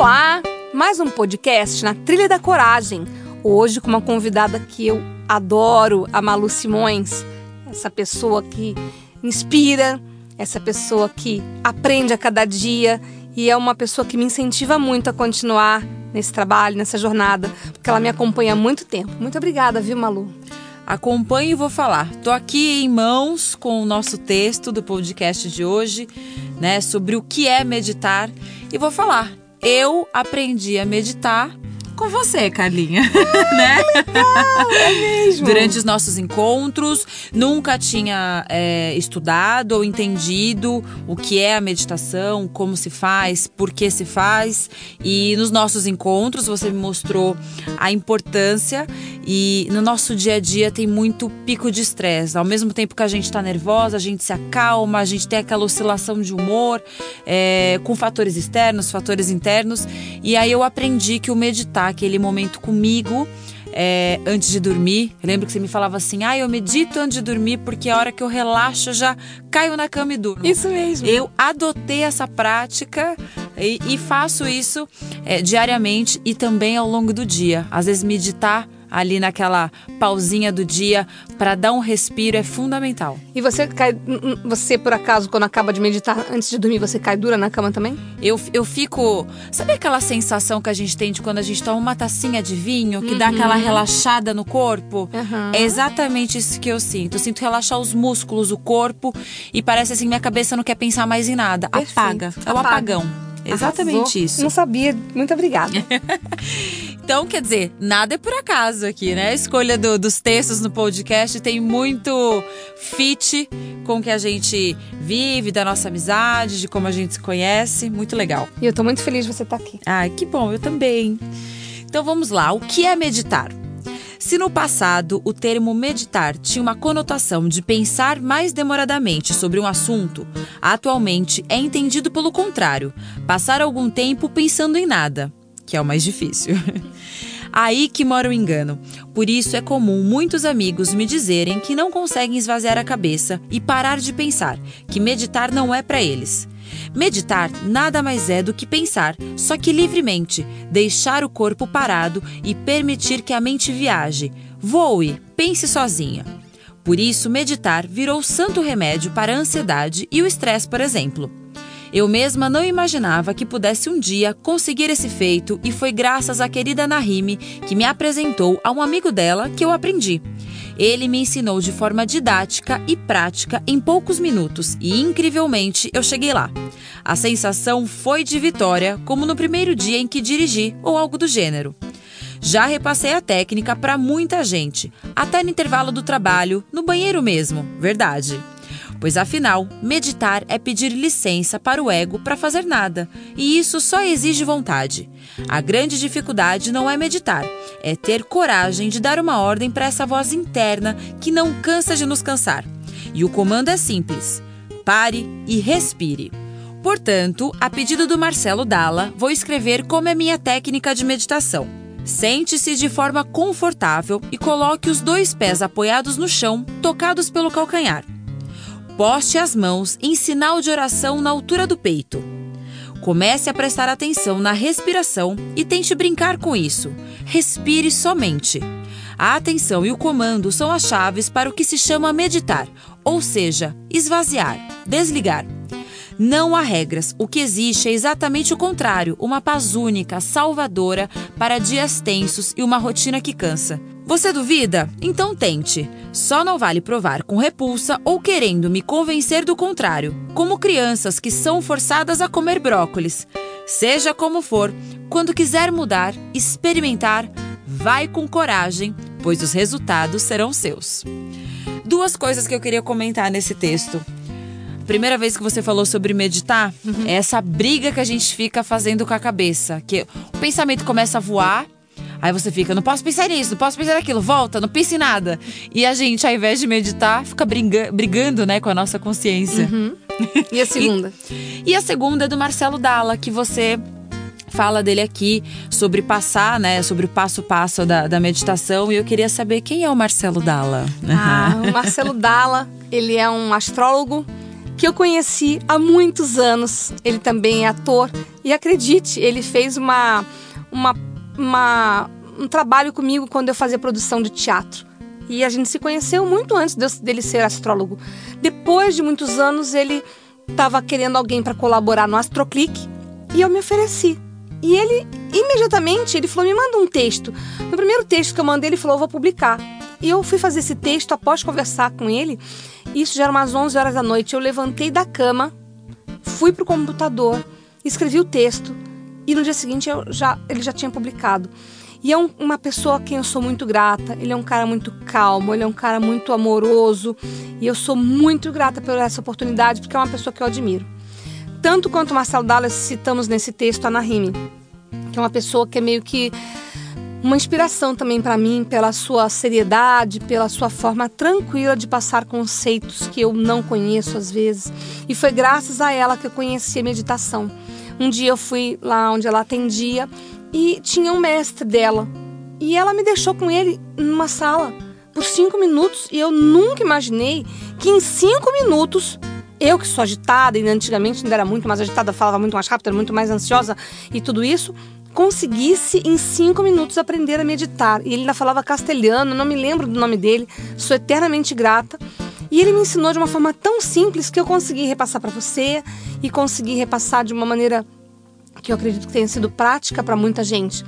Olá! Mais um podcast na Trilha da Coragem. Hoje com uma convidada que eu adoro, a Malu Simões. Essa pessoa que inspira, essa pessoa que aprende a cada dia e é uma pessoa que me incentiva muito a continuar nesse trabalho, nessa jornada, porque ela me acompanha há muito tempo. Muito obrigada, viu, Malu? Acompanhe e vou falar. Tô aqui em mãos com o nosso texto do podcast de hoje, né, sobre o que é meditar e vou falar eu aprendi a meditar com você, Carlinha. né? é mesmo. Durante os nossos encontros, nunca tinha é, estudado ou entendido o que é a meditação, como se faz, por que se faz. E nos nossos encontros você me mostrou a importância e no nosso dia a dia tem muito pico de estresse. Ao mesmo tempo que a gente está nervosa, a gente se acalma, a gente tem aquela oscilação de humor é, com fatores externos, fatores internos. E aí eu aprendi que o meditar aquele momento comigo. É, antes de dormir. Eu lembro que você me falava assim: ah, eu medito antes de dormir porque a hora que eu relaxo eu já caio na cama e durmo. Isso mesmo. Eu adotei essa prática e, e faço isso é, diariamente e também ao longo do dia. Às vezes, meditar ali naquela pausinha do dia para dar um respiro é fundamental. E você cai, você por acaso quando acaba de meditar antes de dormir você cai dura na cama também? Eu, eu fico, sabe aquela sensação que a gente tem de quando a gente toma uma tacinha de vinho que uhum. dá aquela relaxada no corpo? Uhum. É exatamente isso que eu sinto. Eu sinto relaxar os músculos, o corpo e parece assim minha cabeça não quer pensar mais em nada. Perfeito. Apaga. É o Apaga. apagão. Exatamente Arrasou. isso. Não sabia. Muito obrigada. então, quer dizer, nada é por acaso aqui, né? A escolha do, dos textos no podcast tem muito fit com o que a gente vive, da nossa amizade, de como a gente se conhece. Muito legal. E eu tô muito feliz de você estar tá aqui. Ah, que bom, eu também. Então vamos lá. O que é meditar? Se no passado o termo meditar tinha uma conotação de pensar mais demoradamente sobre um assunto, atualmente é entendido pelo contrário, passar algum tempo pensando em nada, que é o mais difícil. Aí que mora o engano. Por isso é comum muitos amigos me dizerem que não conseguem esvaziar a cabeça e parar de pensar, que meditar não é para eles. Meditar nada mais é do que pensar, só que livremente, deixar o corpo parado e permitir que a mente viaje. Voe, pense sozinha. Por isso, meditar virou santo remédio para a ansiedade e o estresse, por exemplo. Eu mesma não imaginava que pudesse um dia conseguir esse feito e foi graças à querida Nahime que me apresentou a um amigo dela que eu aprendi. Ele me ensinou de forma didática e prática em poucos minutos e, incrivelmente, eu cheguei lá. A sensação foi de vitória, como no primeiro dia em que dirigi ou algo do gênero. Já repassei a técnica para muita gente, até no intervalo do trabalho, no banheiro mesmo, verdade. Pois afinal, meditar é pedir licença para o ego para fazer nada, e isso só exige vontade. A grande dificuldade não é meditar, é ter coragem de dar uma ordem para essa voz interna que não cansa de nos cansar. E o comando é simples: pare e respire. Portanto, a pedido do Marcelo Dalla, vou escrever como é minha técnica de meditação. Sente-se de forma confortável e coloque os dois pés apoiados no chão, tocados pelo calcanhar. Poste as mãos em sinal de oração na altura do peito. Comece a prestar atenção na respiração e tente brincar com isso. Respire somente. A atenção e o comando são as chaves para o que se chama meditar, ou seja, esvaziar, desligar. Não há regras. O que existe é exatamente o contrário: uma paz única, salvadora para dias tensos e uma rotina que cansa. Você duvida? Então tente. Só não vale provar com repulsa ou querendo me convencer do contrário, como crianças que são forçadas a comer brócolis. Seja como for, quando quiser mudar, experimentar, vai com coragem, pois os resultados serão seus. Duas coisas que eu queria comentar nesse texto. Primeira vez que você falou sobre meditar, Uhum. é essa briga que a gente fica fazendo com a cabeça. Que o pensamento começa a voar, aí você fica, não posso pensar nisso, não posso pensar naquilo, volta, não pense em nada. E a gente, ao invés de meditar, fica briga- brigando, né, com a nossa consciência. Uhum. E a segunda? E a segunda é do Marcelo Dalla, que você fala dele aqui sobre passar, né, sobre o passo a passo da, da meditação. E eu queria saber quem é o Marcelo Dalla. Ah, o Marcelo Dalla, ele é um astrólogo que eu conheci há muitos anos. Ele também é ator. E acredite, ele fez uma, uma, uma- um trabalho comigo quando eu fazia produção de teatro. E a gente se conheceu muito antes dele ser astrólogo. Depois de muitos anos, ele estava querendo alguém para colaborar no Astroclick e eu me ofereci. E ele, imediatamente, ele falou: me manda um texto. No primeiro texto que eu mandei, ele falou: vou publicar. E eu fui fazer esse texto após conversar com ele. Isso já era umas 11 horas da noite. Eu levantei da cama, fui pro computador, escrevi o texto e no dia seguinte já, ele já tinha publicado. E é um- uma pessoa a quem eu sou muito grata. Ele é um cara muito calmo, ele é um cara muito amoroso. E eu sou muito grata por essa oportunidade, porque é uma pessoa que eu admiro. Tanto quanto Marcelo Dallas citamos nesse texto a Nahime, que é uma pessoa que é meio que uma inspiração também para mim pela sua seriedade, pela sua forma tranquila de passar conceitos que eu não conheço às vezes. E foi graças a ela que eu conheci a meditação. Um dia eu fui lá onde ela atendia e tinha um mestre dela. E ela me deixou com ele numa sala por cinco minutos e eu nunca imaginei que em cinco minutos eu que sou agitada e antigamente ainda era muito mais agitada, falava muito mais rápido, era muito mais ansiosa e tudo isso, conseguisse em cinco minutos aprender a meditar. E ele ainda falava castelhano, não me lembro do nome dele, sou eternamente grata. E ele me ensinou de uma forma tão simples que eu consegui repassar para você e consegui repassar de uma maneira que eu acredito que tenha sido prática para muita gente.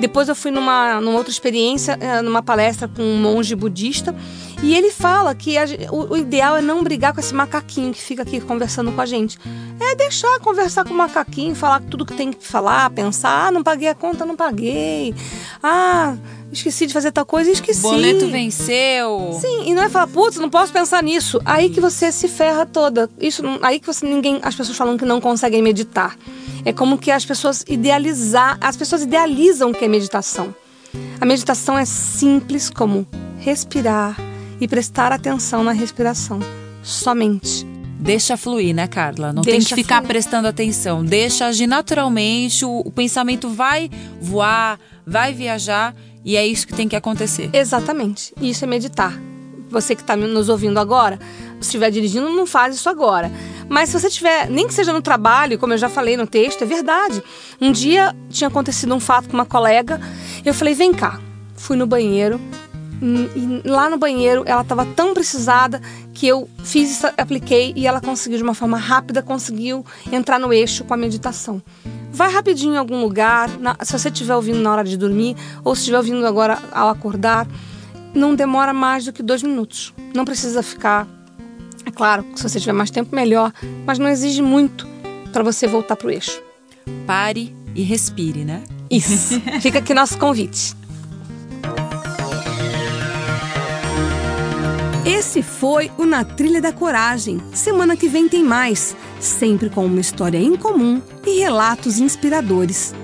Depois eu fui numa, numa outra experiência, eh, numa palestra com um monge budista, e ele fala que a o, o ideal é não brigar com esse macaquinho que fica aqui conversando com a gente. É deixar conversar com o macaquinho, falar tudo que tem que falar, pensar, ah, não paguei a conta, não paguei. Ah, esqueci de fazer tal coisa, esqueci. Boleto venceu. Sim, e não é falar, putz, não posso pensar nisso. Aí que você se ferra toda. Isso, aí que você ninguém, as pessoas falam que não conseguem meditar. É como que as pessoas idealizar, as pessoas idealizam o que é meditação. A meditação é simples como respirar e prestar atenção na respiração, somente. Deixa fluir, né, Carla? Não tem Deixa que ficar fluir. prestando atenção. Deixa agir naturalmente, o, o pensamento vai voar, vai viajar e é isso que tem que acontecer. Exatamente. Isso é meditar. Você que está nos ouvindo agora, se estiver dirigindo, não faz isso agora. Mas se você tiver, nem que seja no trabalho, como eu já falei no texto, é verdade. Um dia tinha acontecido um fato com uma colega, eu falei: vem cá. Fui no banheiro, e lá no banheiro ela estava tão precisada que eu fiz apliquei e ela conseguiu de uma forma rápida, conseguiu entrar no eixo com a meditação. Vai rapidinho em algum lugar, na- se você estiver ouvindo na hora de dormir ou se estiver ouvindo agora ao acordar, não demora mais do que dois minutos. Não precisa ficar. É claro, se você tiver mais tempo, melhor, mas não exige muito para você voltar para o eixo. Pare e respire, né? Isso. Fica aqui nosso convite. Esse foi o Na Trilha da Coragem. Semana que vem tem mais, sempre com uma história em comum e relatos inspiradores.